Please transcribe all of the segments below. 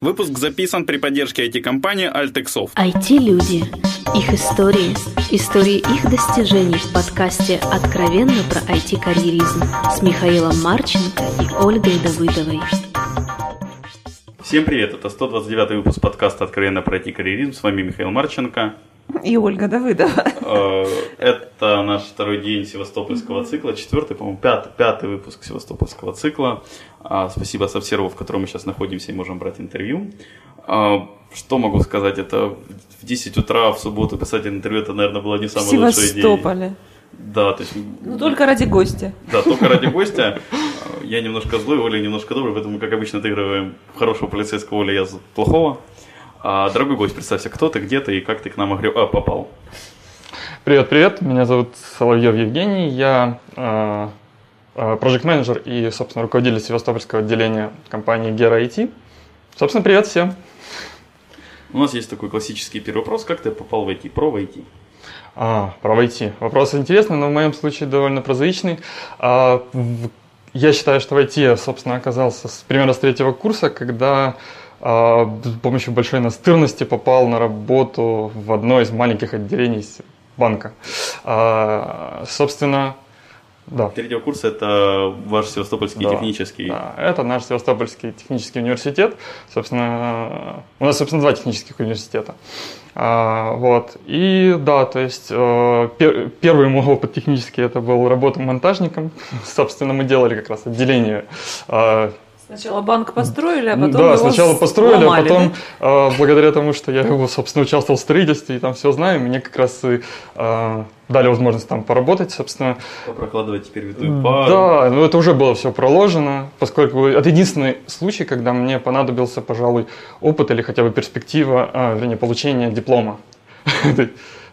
Выпуск записан при поддержке IT-компании Altexoft. IT-люди. Их истории. Истории их достижений в подкасте «Откровенно про IT-карьеризм» с Михаилом Марченко и Ольгой Давыдовой. Всем привет, это 129 выпуск подкаста «Откровенно про IT-карьеризм». С вами Михаил Марченко. И Ольга Давыдова. Э, это наш второй день Севастопольского цикла, четвертый, по-моему, пятый, пятый выпуск Севастопольского цикла. А, спасибо Совсерву, в котором мы сейчас находимся и можем брать интервью. А, что могу сказать, это в 10 утра в субботу писать интервью, это, наверное, было не самая лучшая идея. Севастополе. Да, то есть... Ну, только ради гостя. Да, только ради гостя. Я немножко злой, Оля немножко добрый, поэтому, как обычно, отыгрываем хорошего полицейского Оля, я плохого. А, дорогой гость, представься, кто ты, где ты и как ты к нам а, попал. Привет, привет. Меня зовут Соловьев Евгений. Я э, проект менеджер и, собственно, руководитель Севастопольского отделения компании Gera IT. Собственно, привет всем. У нас есть такой классический первый вопрос. Как ты попал в IT? Про в IT? А, про IT. Вопрос интересный, но в моем случае довольно прозаичный. А, я считаю, что в IT собственно, оказался с, примерно с третьего курса, когда а, с помощью большой настырности попал на работу в одно из маленьких отделений банка. А, собственно, да. Третьего курса это ваш Севастопольский да, технический. Да, это наш Севастопольский технический университет. Собственно, у нас, собственно, два технических университета. А, вот. И да, то есть э, пер, первый мой опыт технический это был работа монтажником. Собственно, мы делали как раз отделение э, Сначала банк построили, а потом Да, его сначала построили, сломали, а потом, да? э, благодаря тому, что я его, собственно, участвовал в строительстве и там все знаю, мне как раз и э, дали возможность там поработать, собственно. Прокладывать теперь витую пару. Да, ну это уже было все проложено, поскольку это единственный случай, когда мне понадобился, пожалуй, опыт или хотя бы перспектива, а, вернее, получения диплома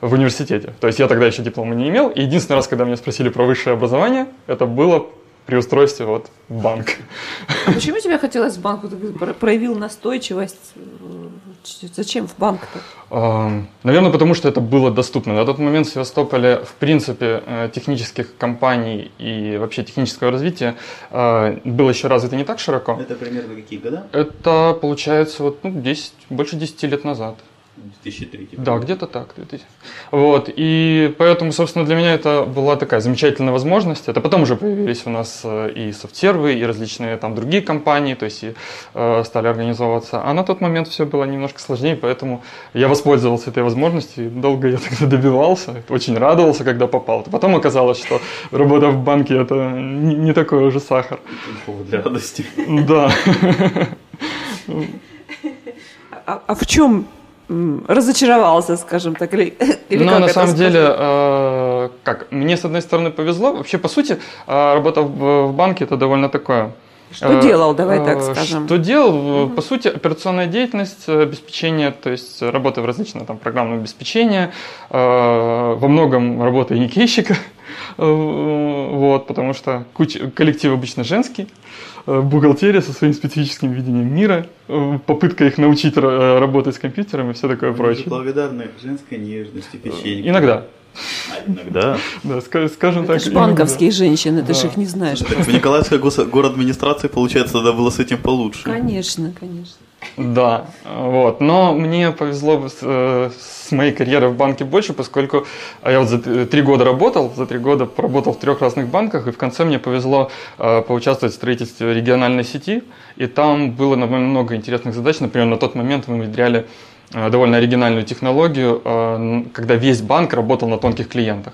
в университете. То есть я тогда еще диплома не имел. И единственный раз, когда меня спросили про высшее образование, это было при устройстве вот в банк. А почему тебе хотелось в банк? Ты проявил настойчивость. Зачем в банк-то? Наверное, потому что это было доступно. На тот момент в Севастополе, в принципе, э, технических компаний и вообще технического развития э, было еще развито не так широко. Это примерно какие года? Это получается вот, ну, 10, больше 10 лет назад. 2003. Да, где-то так. 2000. Вот, и поэтому, собственно, для меня это была такая замечательная возможность. Это потом уже появились у нас э, и софтсервы, и различные там другие компании, то есть и, э, стали организовываться. А на тот момент все было немножко сложнее, поэтому я воспользовался этой возможностью, долго я тогда добивался, очень радовался, когда попал. Потом оказалось, что работа в банке это не, не такой уже сахар. Повод для радости. Да. А, а в чем разочаровался, скажем так, или, или Ну, на самом сказать? деле, э, как, мне с одной стороны повезло, вообще, по сути, э, работа в, в банке это довольно такое... Что э, делал, давай так э, скажем. Что делал? Угу. По сути, операционная деятельность, э, обеспечение, то есть работа в различном там программном обеспечении, во многом работа никейщика, вот, потому что куча, коллектив обычно женский, бухгалтерия со своим специфическим видением мира, э, попытка их научить э, работать с компьютером и все такое Они прочее. Благодарны женской нежности, печенье. Иногда. А иногда. Да, скажем так. Это банковские женщины, ты же их не знаешь. В Николаевской город администрации, получается, тогда было с этим получше. Конечно, конечно. Да, вот. Но мне повезло с, с моей карьерой в банке больше, поскольку я вот за три года работал, за три года поработал в трех разных банках, и в конце мне повезло поучаствовать в строительстве региональной сети, и там было много интересных задач. Например, на тот момент мы внедряли довольно оригинальную технологию, когда весь банк работал на тонких клиентах.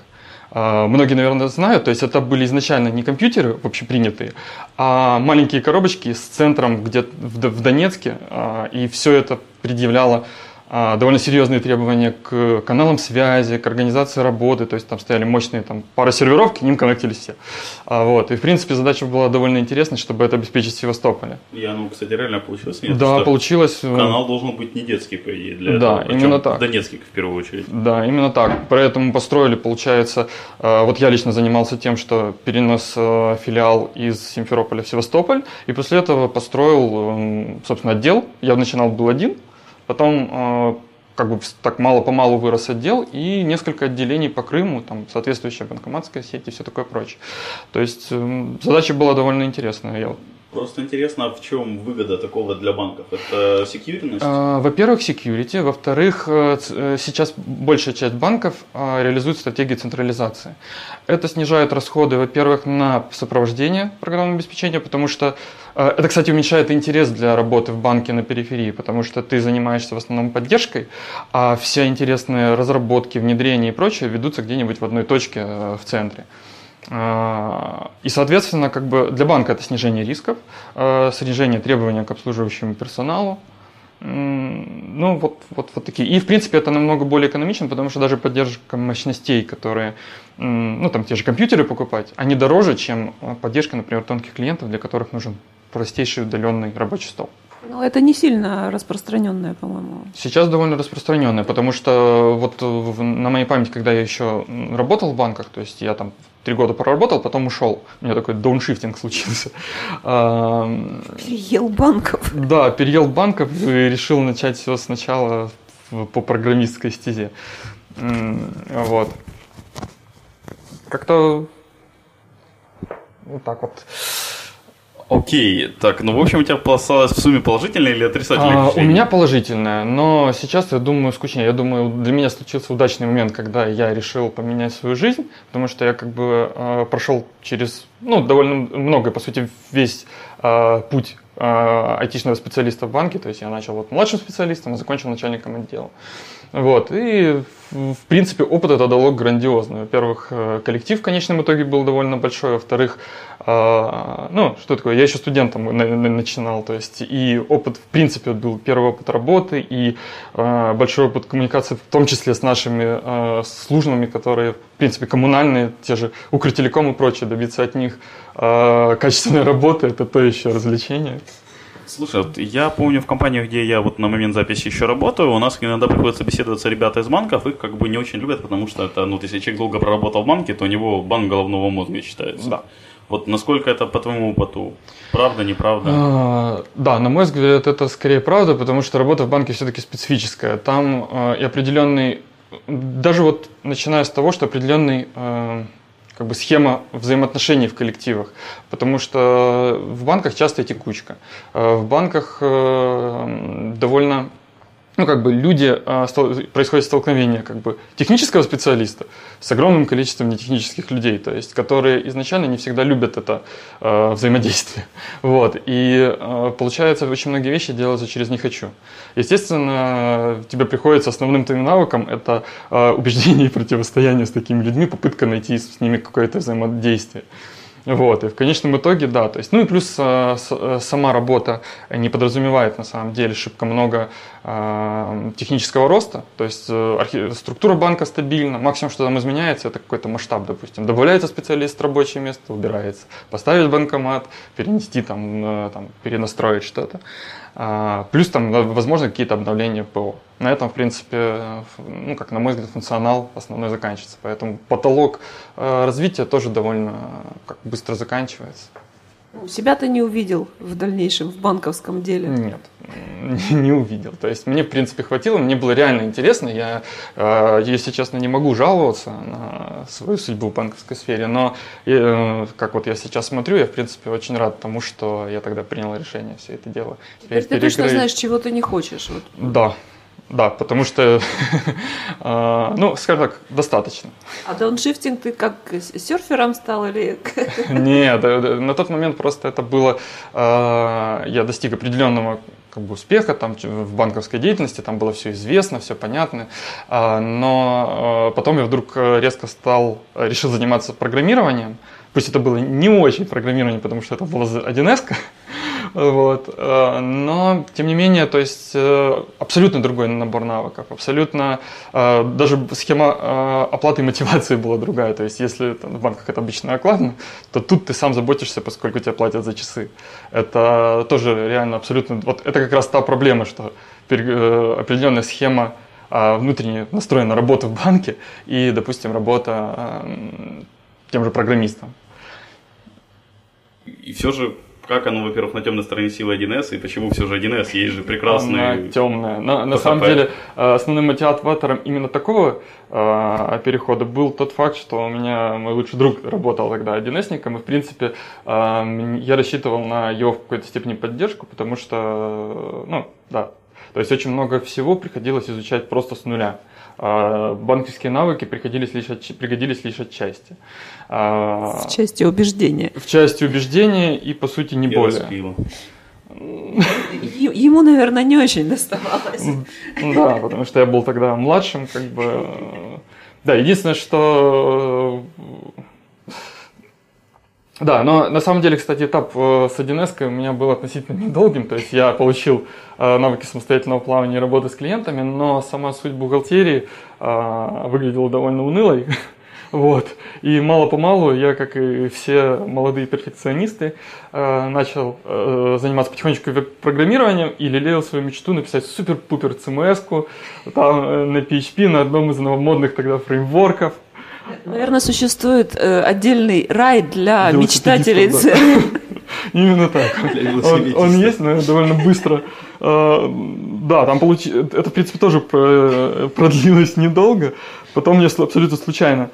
Многие, наверное, знают, то есть это были изначально не компьютеры общепринятые, а маленькие коробочки с центром где в Донецке, и все это предъявляло а, довольно серьезные требования к каналам связи, к организации работы, то есть там стояли мощные там, пара серверов, к ним коннектились все. А, вот. И, в принципе, задача была довольно интересная, чтобы это обеспечить в Севастополе. И оно, кстати, реально получилось? Нет? Да, получилось. Канал должен быть не детский, по идее, для да, этого. именно так. Донецкий, в первую очередь. Да, именно так. Поэтому построили, получается, э, вот я лично занимался тем, что перенес э, филиал из Симферополя в Севастополь, и после этого построил, собственно, отдел. Я начинал был один, Потом э, как бы так мало-помалу вырос отдел и несколько отделений по Крыму, там соответствующая банкоматская сеть и все такое прочее. То есть э, задача была довольно интересная. Я Просто интересно, а в чем выгода такого для банков? Это секьюритность? А, во-первых, security. Во-вторых, э, э, сейчас большая часть банков а, реализует стратегии централизации. Это снижает расходы, во-первых, на сопровождение программного обеспечения, потому что э, это, кстати, уменьшает интерес для работы в банке на периферии, потому что ты занимаешься в основном поддержкой, а все интересные разработки, внедрения и прочее ведутся где-нибудь в одной точке в центре. А, и, соответственно, как бы для банка это снижение рисков, а, снижение требований к обслуживающему персоналу. Ну, вот, вот, вот такие. И, в принципе, это намного более экономично, потому что даже поддержка мощностей, которые, ну, там, те же компьютеры покупать, они дороже, чем поддержка, например, тонких клиентов, для которых нужен простейший удаленный рабочий стол. Ну, это не сильно распространенное, по-моему. Сейчас довольно распространенное, потому что вот на моей памяти, когда я еще работал в банках, то есть я там три года проработал, потом ушел. У меня такой дауншифтинг случился. Переел банков. Да, переел банков и решил начать все сначала по программистской стезе. Вот. Как-то вот так вот. Окей, так, ну в общем у тебя осталось в сумме положительное или отрицательное а, У меня положительное, но сейчас я думаю скучнее. Я думаю, для меня случился удачный момент, когда я решил поменять свою жизнь, потому что я как бы э, прошел через, ну, довольно много, по сути, весь э, путь э, айтишного специалиста в банке, то есть я начал вот младшим специалистом, а закончил начальником отдела. Вот, и в принципе, опыт это дало грандиозный. Во-первых, э, коллектив в конечном итоге был довольно большой. Во-вторых, э, ну, что такое, я еще студентом начинал, то есть и опыт, в принципе, был первый опыт работы и э, большой опыт коммуникации, в том числе с нашими службами, которые, в принципе, коммунальные, те же Укртелеком и прочее, добиться от них качественной работы, это то еще развлечение. Слушай, вот я помню в компании, где я вот на момент записи еще работаю, у нас иногда приходится беседоваться ребята из банков, их как бы не очень любят, потому что это, ну, если человек долго проработал в банке, то у него банк головного мозга считается. Да. Вот насколько это по твоему опыту? Правда, неправда? А, да, на мой взгляд, это скорее правда, потому что работа в банке все-таки специфическая. Там э, и определенный, даже вот начиная с того, что определенный э, как бы схема взаимоотношений в коллективах, потому что в банках часто текучка. Э, в банках э, довольно ну, как бы люди, а, происходит столкновение как бы технического специалиста с огромным количеством нетехнических людей, то есть, которые изначально не всегда любят это э, взаимодействие. Вот. И э, получается, очень многие вещи делаются через «не хочу». Естественно, тебе приходится основным твоим навыком это э, убеждение и противостояние с такими людьми, попытка найти с ними какое-то взаимодействие. Вот, и в конечном итоге, да, то есть, ну и плюс а, с, а, сама работа не подразумевает на самом деле шибко много а, технического роста, то есть а, архи... структура банка стабильна, максимум, что там изменяется, это какой-то масштаб, допустим, добавляется специалист рабочее место, убирается, поставить банкомат, перенести там, там перенастроить что-то. А, плюс там, возможно, какие-то обновления ПО. На этом, в принципе, ну, как на мой взгляд, функционал основной заканчивается. Поэтому потолок э, развития тоже довольно как, быстро заканчивается. Себя ты не увидел в дальнейшем в банковском деле? Нет, не увидел. То есть мне, в принципе, хватило, мне было реально интересно. Я, э, если честно, не могу жаловаться на свою судьбу в банковской сфере, но э, как вот я сейчас смотрю, я, в принципе, очень рад тому, что я тогда принял решение все это дело. Теперь ты точно знаешь, чего ты не хочешь. Вот. Да, да, потому что, а, ну, скажем так, достаточно. А дауншифтинг ты как серфером стал или... Нет, на тот момент просто это было, а, я достиг определенного как бы успеха там в банковской деятельности, там было все известно, все понятно, а, но потом я вдруг резко стал, решил заниматься программированием, пусть это было не очень программирование, потому что это было 1С, вот. Э, но, тем не менее, то есть э, абсолютно другой набор навыков, абсолютно э, даже схема оплаты и мотивации была другая. То есть, если в банках это обычно окладно, то тут ты сам заботишься, поскольку тебе платят за часы. Это тоже реально абсолютно... Вот это как раз та проблема, что определенная схема внутренне настроена работа в банке и, допустим, работа тем же программистом. И все же как оно, во-первых, на темной стороне силы 1С, и почему все же 1С, есть же прекрасный... Она темная. На, на самом деле, э, основным мотиватором именно такого э, перехода был тот факт, что у меня мой лучший друг работал тогда 1С-ником, и, в принципе, э, я рассчитывал на его в какой-то степени поддержку, потому что, э, ну, да, то есть очень много всего приходилось изучать просто с нуля. А банковские навыки приходились лишь отч- пригодились лишь отчасти. А, В части убеждения. в части убеждения и, по сути, не и более. распила. Ему, наверное, не очень доставалось. Ну Да, потому что я был тогда младшим, как бы. э, Да, единственное, что... Да, но на самом деле, кстати, этап э, с 1С у меня был относительно недолгим, то есть я получил э, навыки самостоятельного плавания и работы с клиентами, но сама суть бухгалтерии э, выглядела довольно унылой. Вот. И мало-помалу я, как и все молодые перфекционисты, начал заниматься потихонечку веб-программированием и лелеял свою мечту написать супер-пупер CMS-ку там, на PHP, на одном из новомодных тогда фреймворков. Наверное, существует э, отдельный рай для Для мечтателей. Именно так. Он, он есть, но довольно быстро. Э, Да, там получи... Это, в принципе, тоже про- продлилось недолго. Потом мне абсолютно случайно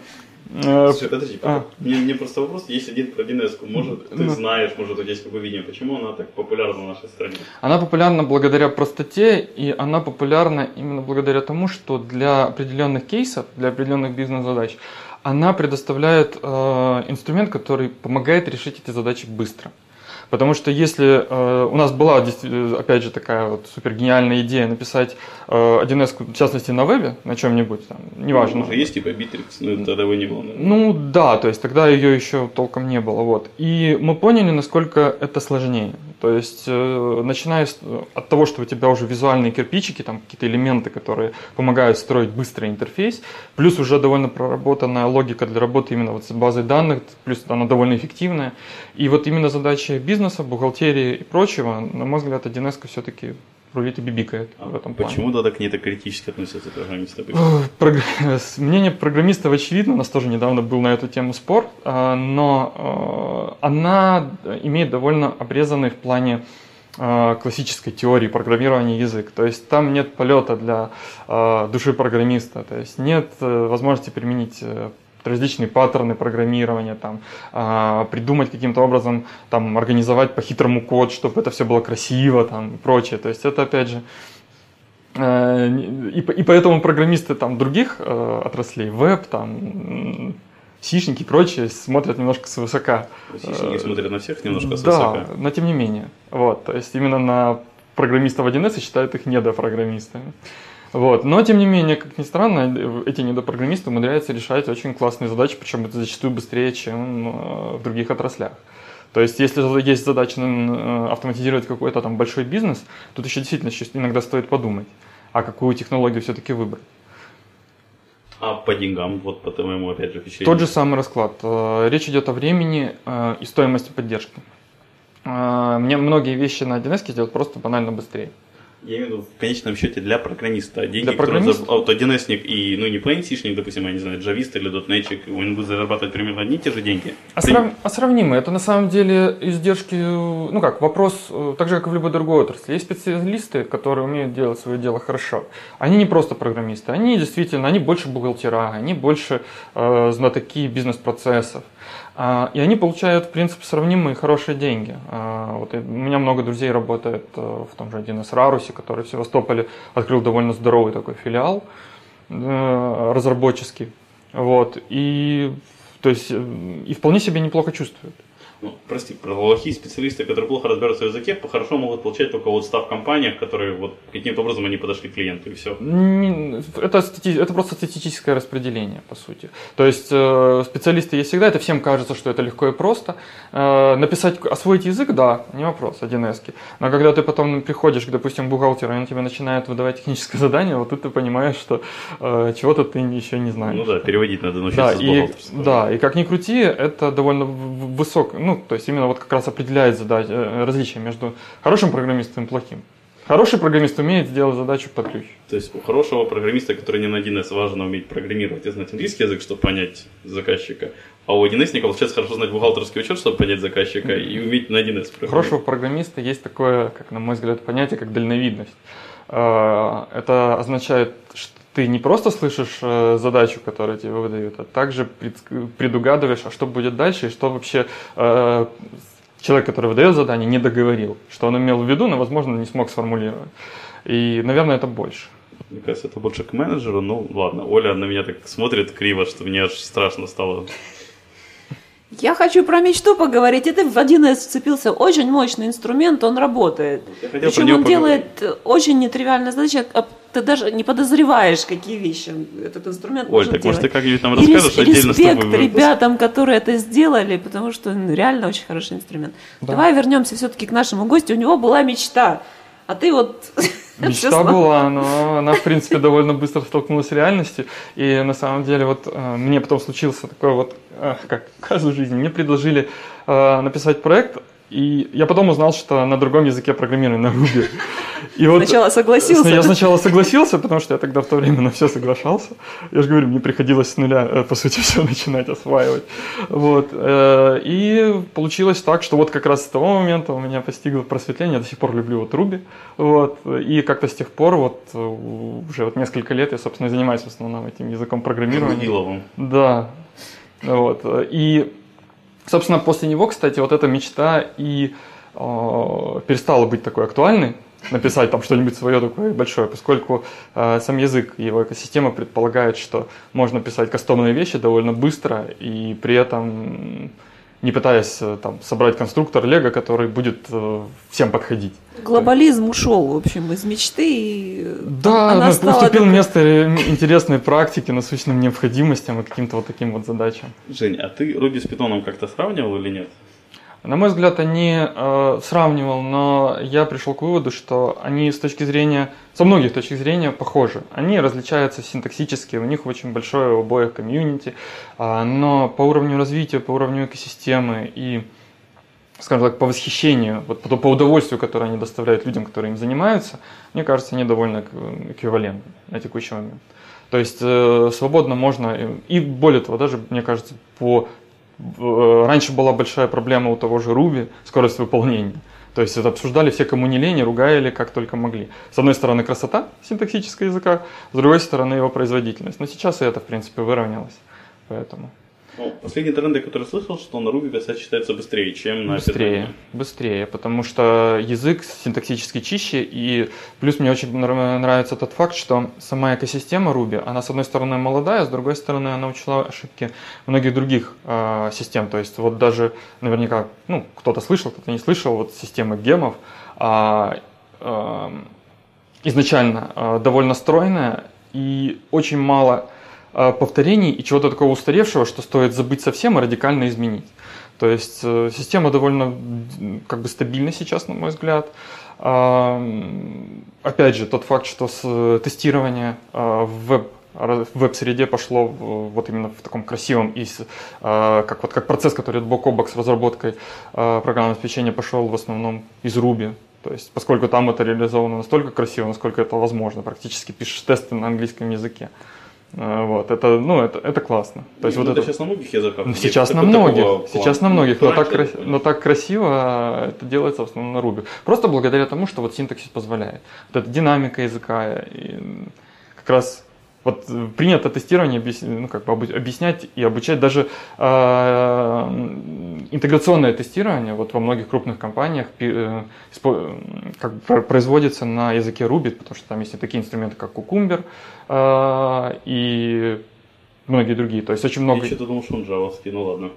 э, Слушай, подожди, а. мне, мне просто вопрос, есть один про 1С, может, ты Ну. знаешь, может, у тебя есть какое видение, почему она так популярна в нашей стране? Она популярна благодаря простоте, и она популярна именно благодаря тому, что для определенных кейсов, для определенных бизнес-задач, она предоставляет э, инструмент, который помогает решить эти задачи быстро. Потому что если э, у нас была, опять же, такая вот супер гениальная идея написать э, 1С, в частности, на вебе, на чем-нибудь, там, неважно. Уже есть типа Bittrex, но тогда его не было, наверное. Ну да, то есть тогда ее еще толком не было. Вот. И мы поняли, насколько это сложнее. То есть, э, начиная от того, что у тебя уже визуальные кирпичики, там какие-то элементы, которые помогают строить быстрый интерфейс, плюс уже довольно проработанная логика для работы именно вот с базой данных, плюс она довольно эффективная. И вот именно задачи бизнеса, бухгалтерии и прочего, на мой взгляд, 1С все-таки рулит и бибикает А в этом плане. почему тогда к ней так критически относятся программисты? Прогр- с- Мнение программистов очевидно, у нас тоже недавно был на эту тему спор, а, но э, она имеет довольно обрезанный в плане э, классической теории программирования язык. То есть там нет полета для души программиста, то есть нет э, возможности применить э, различные паттерны программирования, там, а, придумать каким-то образом, там, организовать по-хитрому код, чтобы это все было красиво там, и прочее. То есть это, опять же, Э, И, по- и поэтому программисты там других э, отраслей, веб, там, сишники и прочие, смотрят немножко свысока. Сисники смотрят на всех немножко да, свысока. но тем не менее. Вот, то есть именно на программистов 1С и считают их недопрограммистами. Вот. Но, тем не менее, как ни странно, эти недопрограммисты умудряются решать очень классные задачи, причем это зачастую быстрее, чем э, в других отраслях. То есть, если есть задача э, автоматизировать какой-то там большой бизнес, тут еще действительно иногда стоит подумать, а какую технологию все-таки выбрать. А по деньгам, вот по твоему, опять же, впечатлению? Тот же самый расклад. Э, Речь идет о времени и стоимости поддержки. Мне многие вещи на 1С сделать просто банально быстрее. Я имею в виду в конечном счете для программиста. Деньги, Для которые программиста? за- а вот 1С-ник и, ну, не plain допустим, я не знаю, джавист или дотнетчик, он будет зарабатывать примерно одни и те же деньги. А, Ты- срав- а сравнимые. Это на самом деле издержки, ну как, вопрос, э, так же, как и в любой другой отрасли. Есть специалисты, которые умеют делать свое дело хорошо. Они не просто программисты, они действительно, они больше бухгалтера, они больше э, знатоки бизнес-процессов. А, и они получают, в принципе, сравнимые хорошие деньги. А, вот у меня много друзей работает э, в том же 1С Рарусе, который в Севастополе открыл довольно здоровый такой филиал э, разработческий. Вот. И, то есть, э, и вполне себе неплохо чувствуют. Ну, прости, плохие специалисты, которые плохо разбираются в языке, по-хорошо могут получать только вот став в компаниях, которые вот каким-то образом они подошли к клиенту и все. Это, это просто статистическое распределение, по сути. То есть э, специалисты есть всегда, это всем кажется, что это легко и просто. Э, написать, освоить язык, да, не вопрос, 1С. Но когда ты потом приходишь, к, допустим, бухгалтеру, и он тебе начинает выдавать техническое задание, вот тут ты понимаешь, что э, чего-то ты еще не знаешь. Ну да, переводить надо Да, научиться с и, да, и как ни крути, это довольно высок, ну, то есть именно вот как раз определяет задач, э, различие между хорошим программистом и плохим. Хороший программист умеет сделать задачу под ключ. То есть у хорошего программиста, который не на 1С, важно уметь программировать и знать английский язык, чтобы понять заказчика. А у 1С получается хорошо знать бухгалтерский учет, чтобы понять заказчика, и уметь на 1С У хорошего программиста есть такое, как на мой взгляд, понятие, как дальновидность. Э, Это означает, что ты не просто слышишь э, задачу, которую тебе выдают, а также пред- предугадываешь, а что будет дальше, и что вообще э, человек, который выдает задание, не договорил, что он имел в виду, но, возможно, не смог сформулировать. И, наверное, это больше. Мне кажется, это больше к менеджеру. Ну, ладно. Оля на меня так смотрит криво, что мне аж страшно стало. Я хочу про мечту поговорить. Это в 1С вцепился очень мощный инструмент, он работает. Причем он поговорить. делает э, очень нетривиальные задачи, а ты даже не подозреваешь, какие вещи этот инструмент Оль, может так может ты делать. как-нибудь нам И расскажешь отдельно с тобой респект ребятам, которые это сделали, потому что ну, реально очень хороший инструмент. Да. Давай вернемся все-таки к нашему гостю. У него была мечта, а ты вот... Мечта была, но она, в принципе, довольно быстро столкнулась с реальностью. И на самом деле, вот э, мне потом случился такой вот, как каждую жизнь, мне предложили э, написать проект, и я потом узнал, что на другом языке программирования, на Ruby. И вот Сначала согласился. Я сначала согласился, потому что я тогда в то время на все соглашался. Я же говорю, мне приходилось с нуля, э, по сути, все начинать осваивать. Вот. э, И получилось так, что вот как раз с того момента у меня постигло просветление. Я до сих пор люблю вот Ruby. Вот. И как-то с тех пор, вот э, уже вот несколько лет я, собственно, и занимаюсь в основном этим языком программирования. Рудиловым. Да. Вот. И, собственно, после него, кстати, вот эта мечта и э, перестала быть такой актуальной, написать там что-нибудь свое такое большое, поскольку э, сам язык, его экосистема предполагает, что можно писать кастомные вещи довольно быстро и при этом не пытаясь э, там собрать конструктор Лего, который будет э, всем подходить. Глобализм ушел, в общем, из мечты. И э, Да, она ну, стала уступил такой- место ре- интересной практике, насущным необходимостям и каким-то вот таким вот задачам. Жень, а ты Руби с питоном как-то сравнивал или нет? На мой взгляд, они э, сравнивал, но я пришел к выводу, что они с точки зрения, со многих точек зрения похожи. Они различаются синтаксически, у них очень большое у обоих комьюнити, а, но по уровню развития, по уровню экосистемы и, скажем так, по восхищению, вот по, по удовольствию, которое они доставляют людям, которые им занимаются, мне кажется, они довольно эк- эквивалентны на текущий момент. То есть э, свободно можно, э, и более того, даже, мне кажется, по раньше была большая проблема у того же Руби, скорость выполнения. То есть это обсуждали все, кому не лень, ругали как только могли. С одной стороны красота синтаксического языка, с другой стороны его производительность. Но сейчас это, в принципе, выровнялось. Поэтому Ну, последние тренды, которые слышал, что на Руби писать считается быстрее, чем на быстрее, Python. быстрее, потому что язык синтаксически чище, и плюс мне очень нрав- нравится тот факт, что сама экосистема Ruby, она с одной стороны молодая, с другой стороны она учла ошибки многих других э, систем, то есть вот даже наверняка, ну, кто-то слышал, кто-то не слышал, вот система гемов, а, эм, изначально э, довольно стройная и очень мало э, повторений и чего-то такого устаревшего, что стоит забыть совсем и радикально изменить. То есть э, система довольно как бы стабильна сейчас, на мой взгляд. Опять же, тот факт, что с э, тестирования э, в веб в веб-среде пошло вот именно в таком красивом и с, э, как вот как процесс, который бок о бок с разработкой э, программного обеспечения пошел в основном из Ruby. То есть, поскольку там это реализовано настолько красиво, насколько это возможно, практически пишешь тесты на английском языке. Э, Вот, это, ну, это, это классно. То есть, Ну, вот это это, сейчас на многих языках. ну, сейчас на многих, сейчас на многих, но так, раньше кра- это но так красиво это делается в основном на Ruby. Просто благодаря тому, что вот синтаксис позволяет. Вот эта динамика языка, и как раз вот э, принято тестирование ну, как бы объяснять и обучать даже э, интеграционное тестирование вот во многих крупных компаниях э, как производится на языке Ruby, потому что там есть такие инструменты, как Cucumber э, и многие другие. То есть очень много... Я что-то думал, что он джавовский, ну ладно.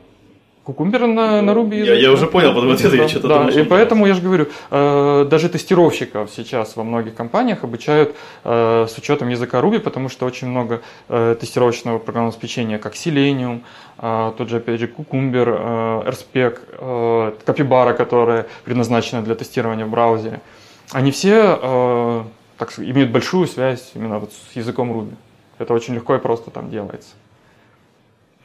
Кукумбер на, на Ruby Я- я уже понял, потому что я что-то да, думал, что и поэтому я же говорю, э, даже тестировщиков сейчас во многих компаниях обучают э, с учетом языка Ruby, потому что очень много э, тестировочного программного обеспечения, как Selenium, э, тот же, опять же, Cucumber, э, RSpec, э, Capybara, которая предназначена для тестирования в браузере. Они все э, так, имеют большую связь именно вот с языком Ruby. Это очень легко и просто там делается.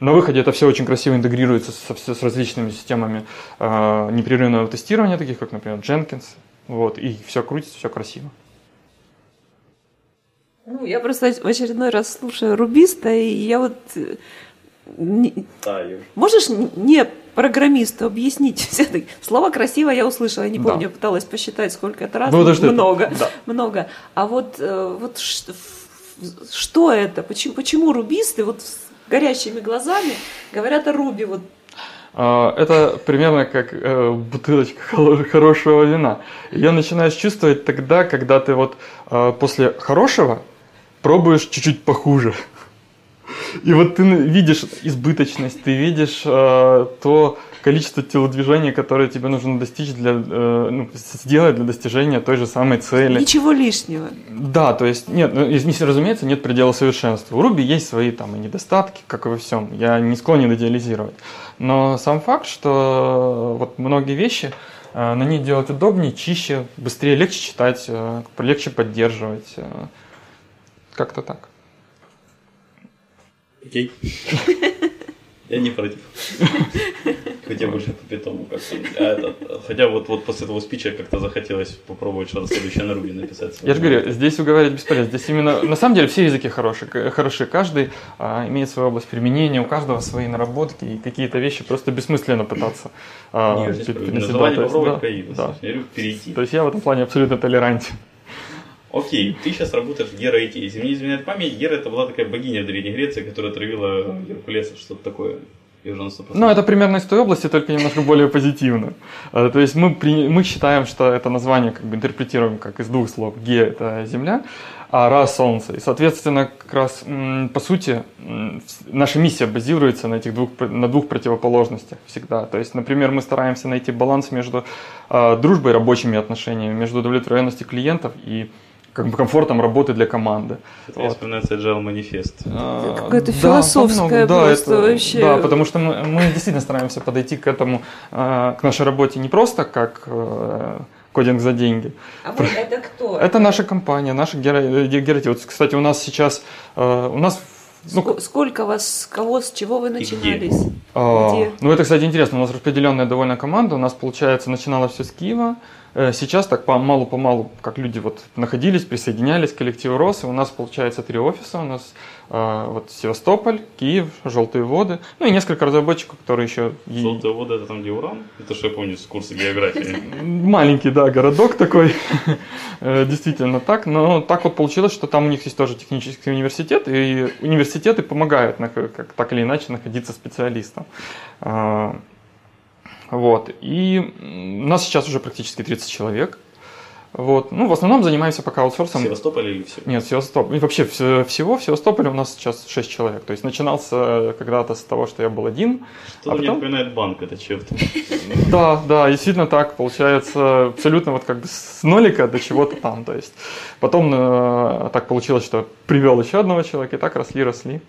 На выходе это все очень красиво интегрируется со, с различными системами э, непрерывного тестирования, таких как, например, Jenkins Вот, и все крутится, все красиво. Ну, я просто в очередной раз слушаю рубиста, и я вот... э, не- Таю. Можешь не программисту объяснить все-таки? Слово красиво я услышала, я не Да. помню, я пыталась посчитать, сколько это раз. Ну, потому что это- много, да. много. А вот, э, вот что это? Почему, почему рубисты вот горящими глазами говорят о руби? Вот А, Это примерно как э, бутылочка хоро- хорошего вина. Ее начинаешь чувствовать тогда, когда ты вот э, после хорошего пробуешь чуть-чуть похуже. И вот ты видишь избыточность, ты видишь э, то количество телодвижений, которое тебе нужно достичь для, э, ну, сделать для достижения той же самой цели. ничего лишнего. Да, то есть нет, ну, разумеется, нет предела совершенства. У Руби есть свои там и недостатки, как и во всем. Я не склонен идеализировать. Но сам факт, что вот многие вещи э, на ней делать удобнее, чище, быстрее, легче читать, э, легче поддерживать. Как-то так. Окей. Я не против. Хотя больше по питому как-то. А этот, хотя вот, вот после этого спича как-то захотелось попробовать что-то следующее на Руби написать. Я же говорю, здесь уговаривать бесполезно. Здесь именно, на самом деле, все языки хорошие, к- хороши. Каждый а, имеет свою область применения, у каждого свои наработки, и какие-то вещи просто бессмысленно пытаться а, Не, здесь есть, да. Я говорю, перейти. То есть я в этом плане абсолютно толерантен. Окей, ты сейчас работаешь в Гера IT. Если мне не изменяет память, Гера это была такая богиня в Древней Греции, которая травила Геркулеса, что-то такое. Я уже на 100%. Ну, это примерно из той области, только немножко более позитивно. А, То есть мы, при- мы считаем, что это название как бы интерпретируем как из двух слов. Ге – это Земля, а Ра – Солнце. И, соответственно, как раз, по сути, наша миссия базируется на этих двух, на двух противоположностях всегда. То есть, например, мы стараемся найти баланс между а, дружбой и рабочими отношениями, между удовлетворенностью клиентов и как бы комфортом работы для команды. Это мне вспоминается Agile манифест. А, какое-то да, философское по-многому, просто вообще. Да, потому что мы, мы действительно стараемся подойти к этому, а, к нашей работе не просто как э, кодинг за деньги. А вы это кто? Это наша компания, наша гера- Герати. Вот, кстати, у нас сейчас, э, у нас ну, Ск- Сколько вас, с кого, с чего вы где? начинались? А, Где? Ну, это, кстати, интересно. У нас распределенная довольно команда. У нас, получается, начиналось все с Киева. Э, Сейчас так помалу-помалу, как люди вот находились, присоединялись, коллектив рос. И у нас, получается, три офиса. У нас вот Севастополь, Киев, Желтые воды. Ну и несколько разработчиков, которые еще... Желтая вода это там, где уран? Это что я помню с курса географии. Маленький, да, городок такой. Э, Действительно так. Но так вот получилось, что там у них есть тоже технический университет, и университеты помогают как, так или иначе находиться специалистам. А, Вот. И у нас сейчас уже практически 30 человек. Вот. Ну, в основном занимаемся пока аутсорсом. Севастополь или все? Нет, Севастополь. Вообще вс- всего в Севастополе у нас сейчас 6 человек. То есть начинался когда-то с того, что я был один. Что А мне потом- напоминает банк, это чем-то. Да, да, действительно так. Получается абсолютно вот как бы с нолика до чего-то там. То есть потом э, так получилось, что привел еще одного человека, и так росли, росли.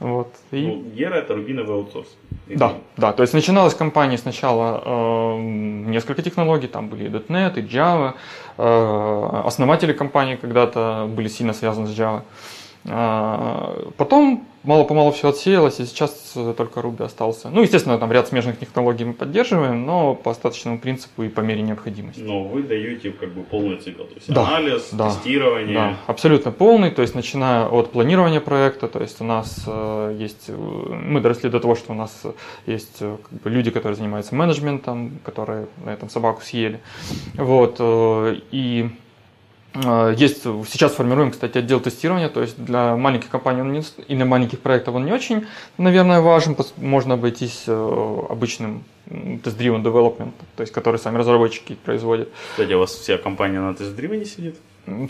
Вот. И... Ну, Гера это рубиновый аутсорс. Да, да, то есть начиналась компания сначала э, несколько технологий, там были и .NET, и Java, э, основатели компании когда-то были сильно связаны с Java. Э, потом мало-помалу все отсеялось, и сейчас только Ruby остался. Ну, естественно, там ряд смежных технологий мы поддерживаем, но по остаточному принципу и по мере необходимости. Но вы даете как бы полный цикл. То есть Да, анализ, да, тестирование. Да, абсолютно полный, то есть начиная от планирования проекта, то есть у нас э, есть, э, мы доросли до того, что у нас есть э, как бы, люди, которые занимаются менеджментом, которые на этом собаку съели, вот, и есть, сейчас формируем, кстати, отдел тестирования, то есть для маленьких компаний он не, и для маленьких проектов он не очень, наверное, важен, можно обойтись э, обычным м, test-driven development, то есть который сами разработчики производят. Кстати, у вас вся компания на тест-дривене сидит?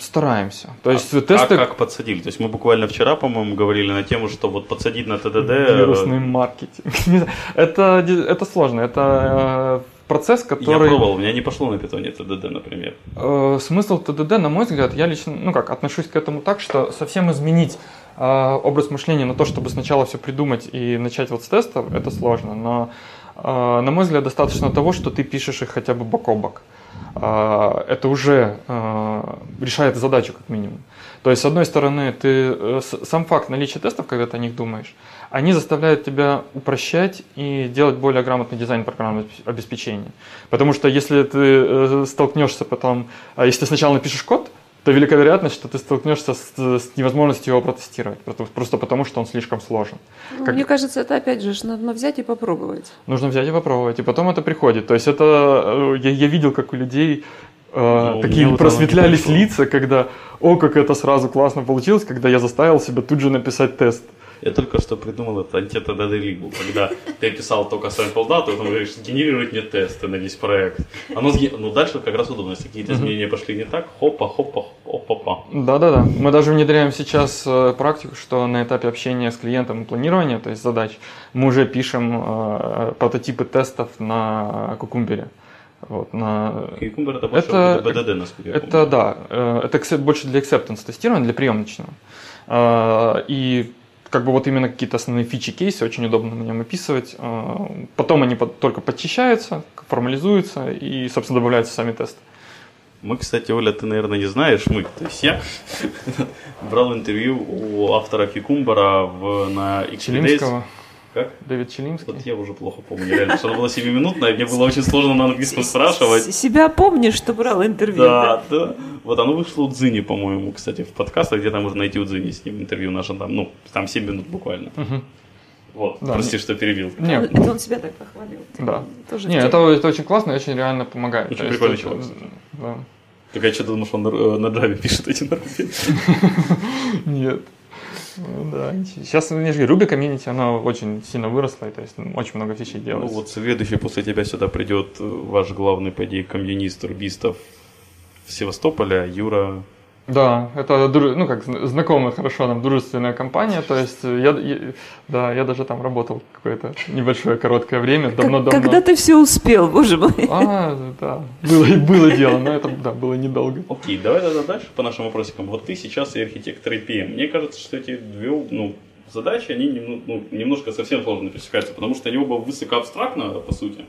Стараемся. То есть а, тесты... а как подсадили? То есть мы буквально вчера, по-моему, говорили на тему, что вот подсадить на ТДД... э, Вирусный маркетинг. Это, это сложно. Это процесс, Я который... пробовал, у меня не пошло на питоне ТДД, например. Э, смысл ТДД, на мой взгляд, я лично, ну как, отношусь к этому так, что совсем изменить э, образ мышления на то, чтобы сначала все придумать и начать вот с тестов, это сложно. Но, э, на мой взгляд, достаточно того, что ты пишешь их хотя бы бок о бок. это уже решает задачу как минимум. То есть, с одной стороны, ты э, сам факт наличия тестов, когда ты о них думаешь, они заставляют тебя упрощать и делать более грамотный дизайн программного обеспечения. Потому что если ты э, столкнешься потом, а если ты сначала напишешь код, то велика вероятность, что ты столкнешься с, с невозможностью его протестировать, просто потому что он слишком сложен. Ну, как... Мне кажется, это опять же нужно взять и попробовать. Нужно взять и попробовать, и потом это приходит. То есть это э, я, я видел, как у людей э, ну, такие просветлялись лица, когда, о, как это сразу классно получилось, когда я заставил себя тут же написать тест. Я только что придумал это антитедадеригу, когда ты писал только sample дату, потом говоришь, генерируй мне тесты на весь проект. Оно, ну, дальше как раз удобно, если какие-то изменения пошли не так, хопа, хопа, хопа. Да-да-да. Мы даже внедряем сейчас э, практику, что на этапе общения с клиентом и планирования, то есть задач, мы уже пишем э, прототипы тестов на кукумбере. Вот, на... Cucumber это больше это, BDD, насколько я Это, помню. да, э, это больше для acceptance тестирования, для приемочного. И как бы вот именно какие-то основные фичи кейсы очень удобно на нем описывать. А, потом они только подчищаются, формализуются и, собственно, добавляются сами тесты. Мы, кстати, Оля, ты, наверное, не знаешь, мы, то есть я брал интервью у автора Кикумбара в, на XP как? Дэвид Челимский. Вот я уже плохо помню, реально, что она была 7-минутная, мне было очень сложно на английском спрашивать. Себя помнишь, что брал интервью? Да, да. Вот оно вышло у Дзини, по-моему, кстати, в подкастах, где там можно найти у Дзини с ним интервью наше, там, ну, там 7 минут буквально. Вот, да, прости, не... что перебил. Нет. Это он себя так похвалил. Да. Тоже Нет, это, это очень классно и очень реально помогает. Очень прикольный человек. Да. Так я что-то думал, что он на, э, на Java пишет эти на Нет. Ну, да. Сейчас, я же Ruby комьюнити, оно очень сильно выросло, и, то есть очень много вещей делается. Ну вот следующий после тебя сюда придет ваш главный, по идее, комьюнист рубистов Севастополя, Юра да, это ну как знакомая хорошо нам дружественная компания, то есть я, я да я даже там работал какое-то небольшое короткое время, давно-давно. Когда ты все успел, боже мой. А, да, было было дело, но это да было недолго. Окей, давай тогда дальше по нашим вопросикам. Вот ты сейчас и архитектор и PM. Мне кажется, что эти две ну задачи они ну, немножко совсем сложно пересекаются, потому что они оба высокоабстрактно по сути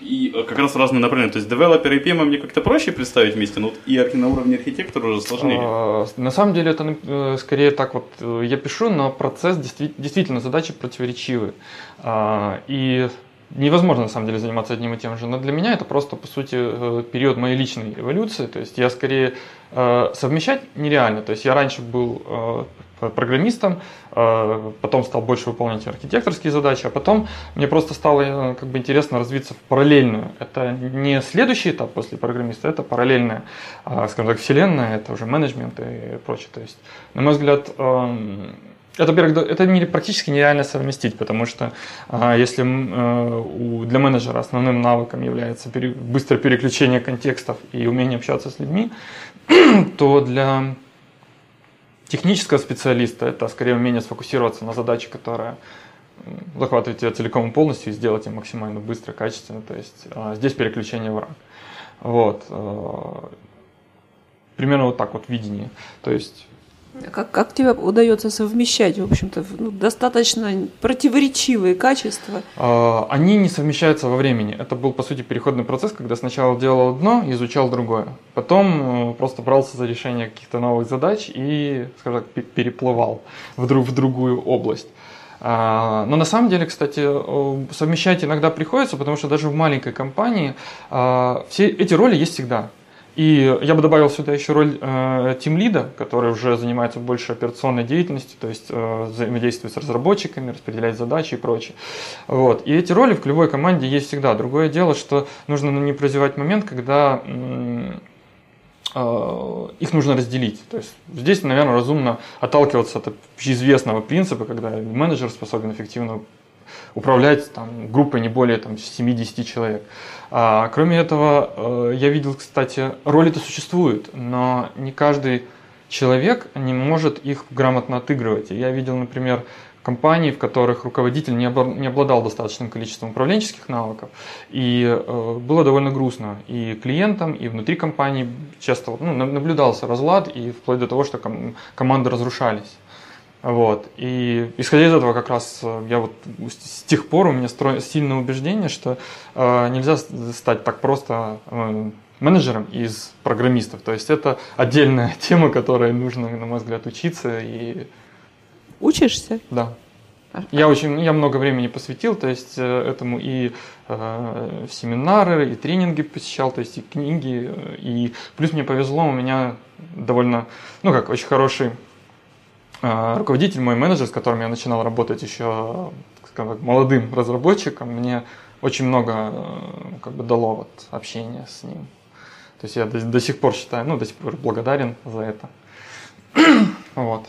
и э, как раз разные направления. То есть девелопер и PM мне как-то проще представить вместе, но вот и на уровне архитектора уже сложнее. А, на самом деле это э, скорее так вот э, я пишу, но процесс действительно задачи противоречивы. А, и невозможно на самом деле заниматься одним и тем же. Но для меня это просто, по сути, период моей личной эволюции. То есть я скорее совмещать нереально. То есть я раньше был программистом, э, потом стал больше выполнять архитекторские задачи, а потом мне просто стало э, как бы интересно развиться в параллельную. Это не следующий этап после программиста, это параллельная, э, скажем так, вселенная, это уже менеджмент и прочее. То есть, на мой взгляд, эм, это, во-первых, практически нереально совместить, потому что если для менеджера основным навыком является быстрое переключение контекстов и умение общаться с людьми, то для технического специалиста это скорее умение сфокусироваться на задаче, которая захватывает тебя целиком и полностью и сделать ее максимально быстро, качественно. То есть а, здесь переключение в ранг. Вот. А, примерно вот так вот видение. То есть как, как тебе удается совмещать, в общем-то, ну, достаточно противоречивые качества? А, они не совмещаются во времени. Это был, по сути, переходный процесс, когда сначала делал одно, изучал другое. Потом э, просто брался за решение каких-то новых задач и, скажем так, переплывал в, друг, в другую область. А, но на самом деле, кстати, э, совмещать иногда приходится, потому что даже в маленькой компании а, все эти роли есть всегда. И я бы добавил сюда еще роль э, лида, который уже занимается больше операционной деятельностью, то есть э, взаимодействует с разработчиками, распределяет задачи и прочее. Вот. И эти роли в ключевой команде есть всегда. Другое дело, что нужно не прозевать момент, когда э, их нужно разделить. То есть здесь, наверное, разумно отталкиваться от известного принципа, когда менеджер способен эффективно управлять там, группой не более там, 70 человек. А, кроме этого, э, я видел, кстати, роли-то существуют, но не каждый человек не может их грамотно отыгрывать. я видел, например, компании, в которых руководитель не обладал достаточным количеством управленческих навыков, и э, было довольно грустно и клиентам, и внутри компании часто ну, наблюдался разлад, и вплоть до того, что команды разрушались. Вот. И исходя из этого как раз э, я вот с тех пор у меня стро... сильное убеждение, что э, нельзя стать так просто э, менеджером из программистов. То есть это отдельная тема, которой нужно, на мой взгляд, учиться. И... Учишься? Да. Я очень, я много времени посвятил, то есть э, этому и э, семинары, и тренинги посещал, то есть и книги, и плюс мне повезло, у меня довольно, ну как, очень хороший э, руководитель, мой менеджер, с которым я начинал работать еще, так, молодым разработчиком, мне очень много э, как бы дало вот общения с ним. То есть я до, до сих пор считаю, ну, до сих пор благодарен за это. вот.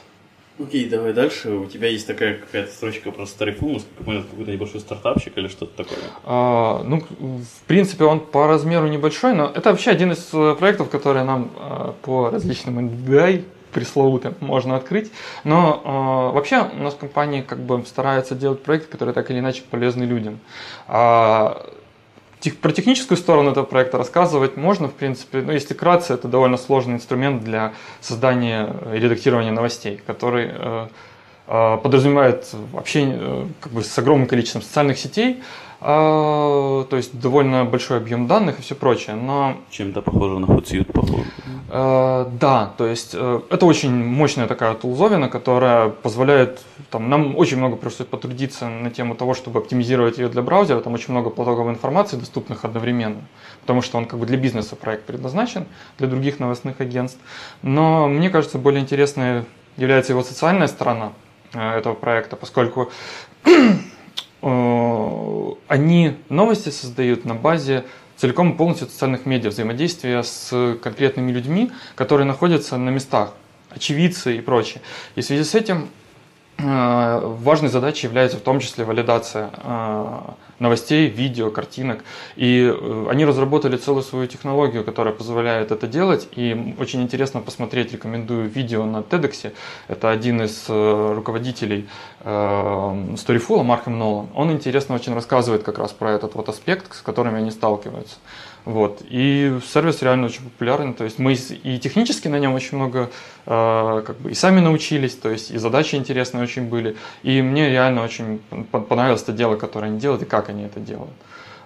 Окей, давай дальше. У тебя есть такая какая-то строчка про старый фумус, какой-то небольшой стартапчик или что-то такое? А, ну, в принципе, он по размеру небольшой, но это вообще один из э, проектов, которые нам а, по различным NDI пресловутым можно открыть. Но э, вообще у нас в компании как бы стараются делать проекты, которые так или иначе полезны людям. А, тех, про техническую сторону этого проекта рассказывать можно, в принципе, но если кратко, это довольно сложный инструмент для создания и редактирования новостей, который э, э, подразумевает общение э, как бы, с огромным количеством социальных сетей, то есть довольно большой объем данных и все прочее, но... Чем-то похоже на Hootsuite, похоже. А, да, то есть э, это очень мощная такая тулзовина, которая позволяет, там, нам очень много пришлось потрудиться на тему того, чтобы оптимизировать ее для браузера, там очень много потоков информации, доступных одновременно, потому что он как бы для бизнеса проект предназначен, для других новостных агентств, но мне кажется, более интересной является его социальная сторона э, этого проекта, поскольку Э, они новости создают на базе целиком и полностью социальных медиа, взаимодействия с конкретными людьми, которые находятся на местах, очевидцы и прочее. И в связи с этим Э, важной задачей является в том числе валидация э, новостей, видео, картинок. И э, они разработали целую свою технологию, которая позволяет это делать. И очень интересно посмотреть, рекомендую видео на TEDx. Это один из руководителей Storyful, Марк Нолан. Он интересно очень рассказывает как раз про этот вот аспект, с которым они сталкиваются. Вот. И сервис реально очень популярный. То есть мы и технически на нем очень много э, как бы и сами научились, то есть и задачи интересные очень были. И мне реально очень понравилось это дело, которое они делают, и как они это делают.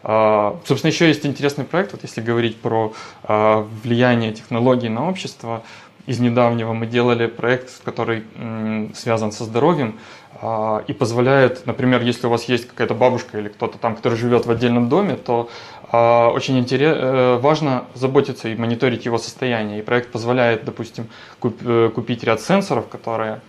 Uh, собственно, еще есть интересный проект, вот если говорить про uh, влияние технологий на общество. Из недавнего мы делали проект, который м, связан со здоровьем uh, и позволяет, например, если у вас есть какая-то бабушка или кто-то там, который живет в отдельном доме, то а, очень интерес, э, важно заботиться и мониторить его состояние. И проект позволяет, допустим, э, купить ряд сенсоров, которые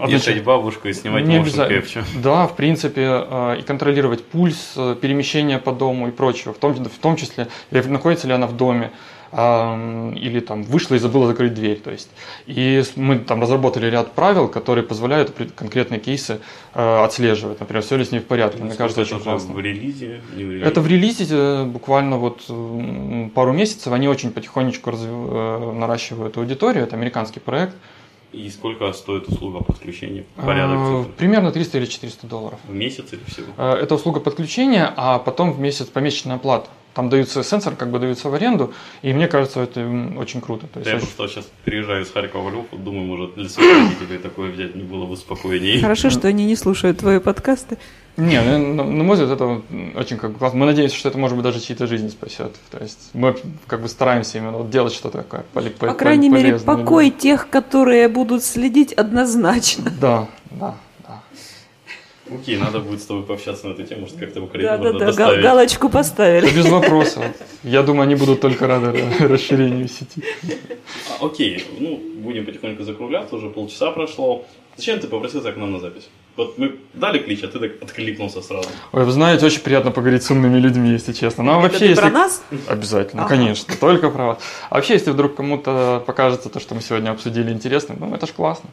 а, Вешать бабушку и снимать не обязательно. Да, в принципе, а, и контролировать пульс, э, перемещение по дому и прочего, в том, в том числе, находится ли она в доме, или там вышла и забыла закрыть дверь. То есть. И мы там разработали ряд правил, которые позволяют конкретные кейсы э, отслеживать. Например, все ли с ней в порядке. Мне кажется, очень классно. В релизе, в релизе? Это в релизе э, буквально вот пару месяцев. Они очень потихонечку разв... Э, наращивают аудиторию. Это американский проект. И сколько стоит услуга подключения? Порядок цифр? Примерно 300 или 400 долларов. В месяц или всего? Это услуга подключения, а потом в месяц помесячная оплата. Там даются сенсор, как бы даются в аренду, и мне кажется, это очень круто. То есть, я очень... просто сейчас переезжаю из Харькова в Львов, думаю, может, для своих родителей такое взять не было бы спокойнее. Хорошо, что они не слушают твои подкасты. Не, ну, на, на мой взгляд, это очень как бы классно. Мы надеемся, что это, может быть, даже чьи-то жизни спасет. То есть мы как бы стараемся именно вот делать что-то такое поли, По крайней мере, покой тех, которые будут следить однозначно. Да, да. Окей, надо будет с тобой пообщаться на эту тему, может, как-то в Украину да, да, да, доставить. галочку поставили. Без вопросов. Я думаю, они будут только рады расширению сети. А, окей, ну, будем потихоньку закругляться, уже полчаса прошло. Зачем ты попросился к нам на запись? Вот мы дали клич, а ты так откликнулся сразу. Ой, вы знаете, очень приятно поговорить с умными людьми, если честно. Ну, а вообще, Это ты если... про нас? Обязательно, ага. конечно, только про вас. А вообще, если вдруг кому-то покажется то, что мы сегодня обсудили интересным, ну, это ж классно.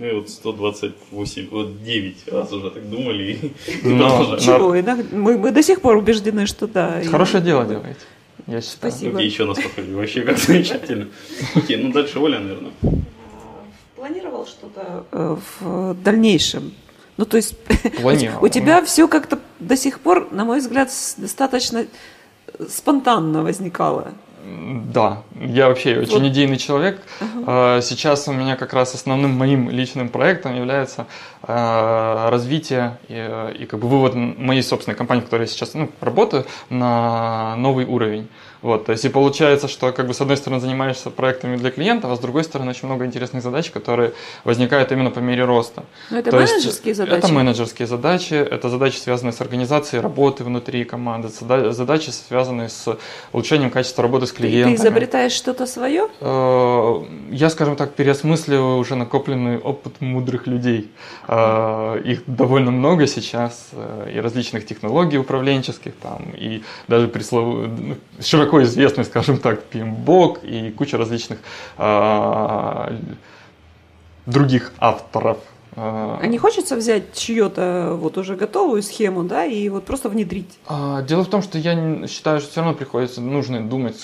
Ну и вот 128, вот 9 раз уже так думали. Но, Чего? Мы, мы до сих пор убеждены, что да. Хорошее и... дело делаете. Я считаю. Спасибо. Окей, еще нас похвалили. Вообще как замечательно. Окей, ну дальше Оля, наверное. Планировал что-то э, в дальнейшем? Ну, то есть у тебя все как-то до сих пор, на мой взгляд, достаточно спонтанно возникало. Да, я вообще очень вот. идейный человек. Uh-huh. Сейчас у меня как раз основным моим личным проектом является а, развитие и, и как бы вывод моей собственной компании, в которой я сейчас ну, работаю, на новый уровень. Вот, то есть и получается, что как бы с одной стороны занимаешься проектами для клиентов, а с другой стороны очень много интересных задач, которые возникают именно по мере роста. Но это то менеджерские задачи? Это менеджерские задачи, это задачи, связанные с организацией работы внутри команды, задачи, связанные с улучшением качества работы с клиентами. Ты изобретаешь что-то свое? Э, я, скажем так, переосмысливаю уже накопленный опыт мудрых людей. Э, их довольно много сейчас, э, и различных технологий управленческих, там, и даже преслов... Ну, широко известный, скажем так, PMBOK и куча различных других авторов. А, а не хочется взять чью-то вот уже готовую схему, да, и вот просто внедрить? А, дело в том, что я считаю, что все равно приходится, нужно думать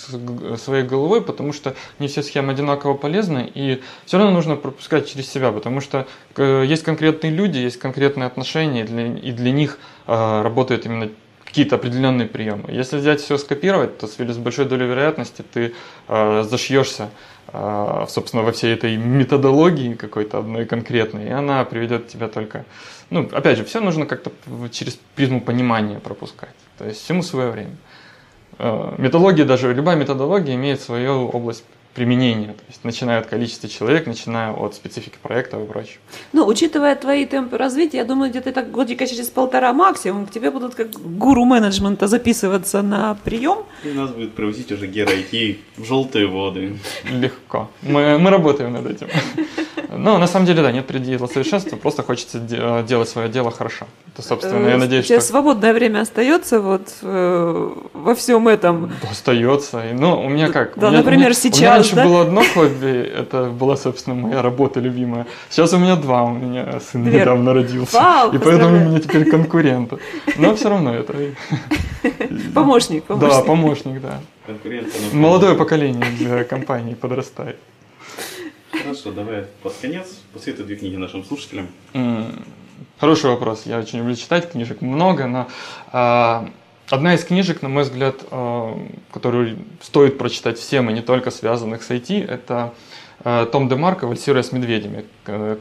своей головой, потому что не все схемы одинаково полезны, и все равно нужно пропускать через себя, потому что э, есть конкретные люди, есть конкретные отношения, и для, и для них а, работает именно какие-то определенные приемы. Если взять все скопировать, то с большой долей вероятности ты э, зашьешься, собственно, во всей этой методологии какой-то одной конкретной, и она приведет тебя только... Ну, опять же, все нужно как-то через призму понимания пропускать. То есть всему свое время. Э, методология, даже любая методология имеет свою область применения, то есть начиная от количества человек, начиная от специфики проекта и прочее. Ну, учитывая твои темпы развития, я думаю, где-то так годика через полтора максимум к тебе будут как гуру менеджмента записываться на прием. И нас будет привозить уже Гера IT в желтые воды. Легко. Мы, мы работаем над этим. Но на самом деле, да, нет предела совершенства, просто хочется делать свое дело хорошо. Это, собственно, я э, надеюсь, У тебя что... свободное время остается вот э, во всем этом? Остается. Ну, у меня как? Да, меня, например, сейчас, У меня раньше да? было одно хобби, это была, собственно, моя работа любимая. Сейчас у меня два, у меня сын Вер. недавно родился. Вау, и поэтому у меня теперь конкуренты. Но все равно это... Помощник, помощник. Да, помощник, да. Молодое поколение для компании подрастает. Хорошо, давай под конец посоветуй две книги нашим слушателям. Хороший вопрос. Я очень люблю читать, книжек много, но э, одна из книжек, на мой взгляд, э, которую стоит прочитать всем, и не только связанных с IT, это э, Том Демарко «Вальсируя с медведями».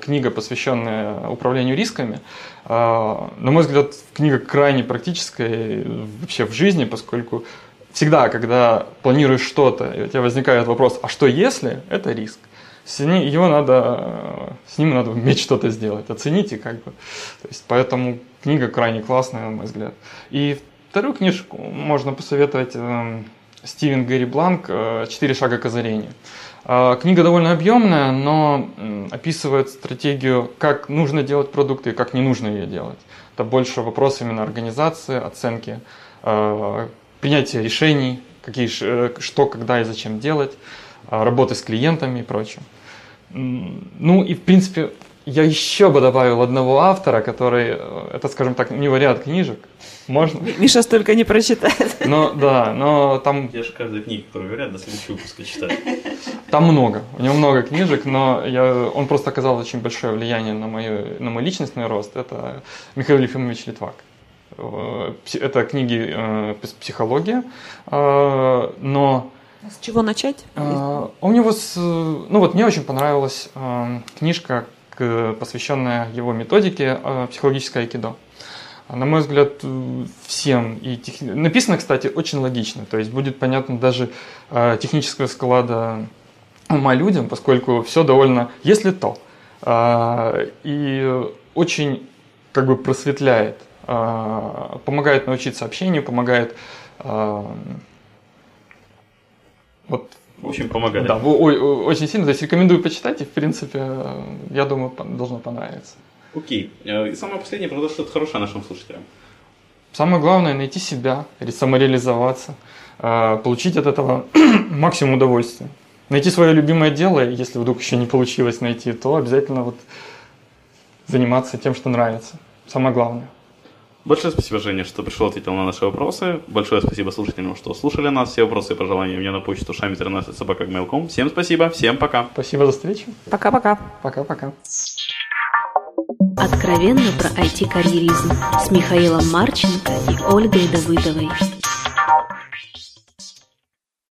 Книга, посвященная управлению рисками. Э, на мой взгляд, книга крайне практическая вообще в жизни, поскольку всегда, когда планируешь что-то, у тебя возникает вопрос, а что если, это риск с ним, его надо, с ним надо уметь что-то сделать, оцените как бы. То есть, поэтому книга крайне классная, на мой взгляд. И вторую книжку можно посоветовать э, Стивен Гэри Бланк э, «Четыре шага к озарению». Э, книга довольно объемная, но э, описывает стратегию, как нужно делать продукты и как не нужно ее делать. Это больше вопрос именно организации, оценки, э, принятия решений, какие, э, что, когда и зачем делать, э, работы с клиентами и прочее. Ну и в принципе я еще бы добавил одного автора, который, э, это, скажем так, не вариант книжек. Можно? Миша столько не прочитает. Но да, но там... Я же каждую книгу, которую говорят, до следующего выпуска читаю. Там много, у него много книжек, но я, он просто оказал очень большое влияние на, мою, на мой личностный рост. Это Михаил Ефимович Литвак. Э, это книги э, психология, но с чего начать? А, у него, с, ну вот мне очень понравилась а, книжка, посвященная его методике а, психологическое айкидо. На мой взгляд, всем и тех... написано, кстати, очень логично, то есть будет понятно даже технического склада ума людям, поскольку все довольно, если то, и очень как бы просветляет, помогает научиться общению, помогает вот. В общем, помогает. Да, ой, очень сильно. То есть рекомендую почитать, и в принципе, я думаю, должно понравиться. Окей. Э, и самое последнее, продать что-то хорошее нашим слушателям. Самое главное найти себя, самореализоваться, э, получить от этого максимум удовольствия. Найти свое любимое дело, если вдруг еще не получилось найти, то обязательно вот заниматься тем, что нравится. Самое главное. Большое спасибо, Женя, что пришел, ответил на наши вопросы. Большое спасибо слушателям, что слушали нас. Все вопросы и пожелания мне на почту шами13 Всем спасибо, всем пока. Спасибо за встречу. Пока-пока. Пока-пока. Откровенно про IT-карьеризм с Михаилом Марченко и Ольгой Давыдовой.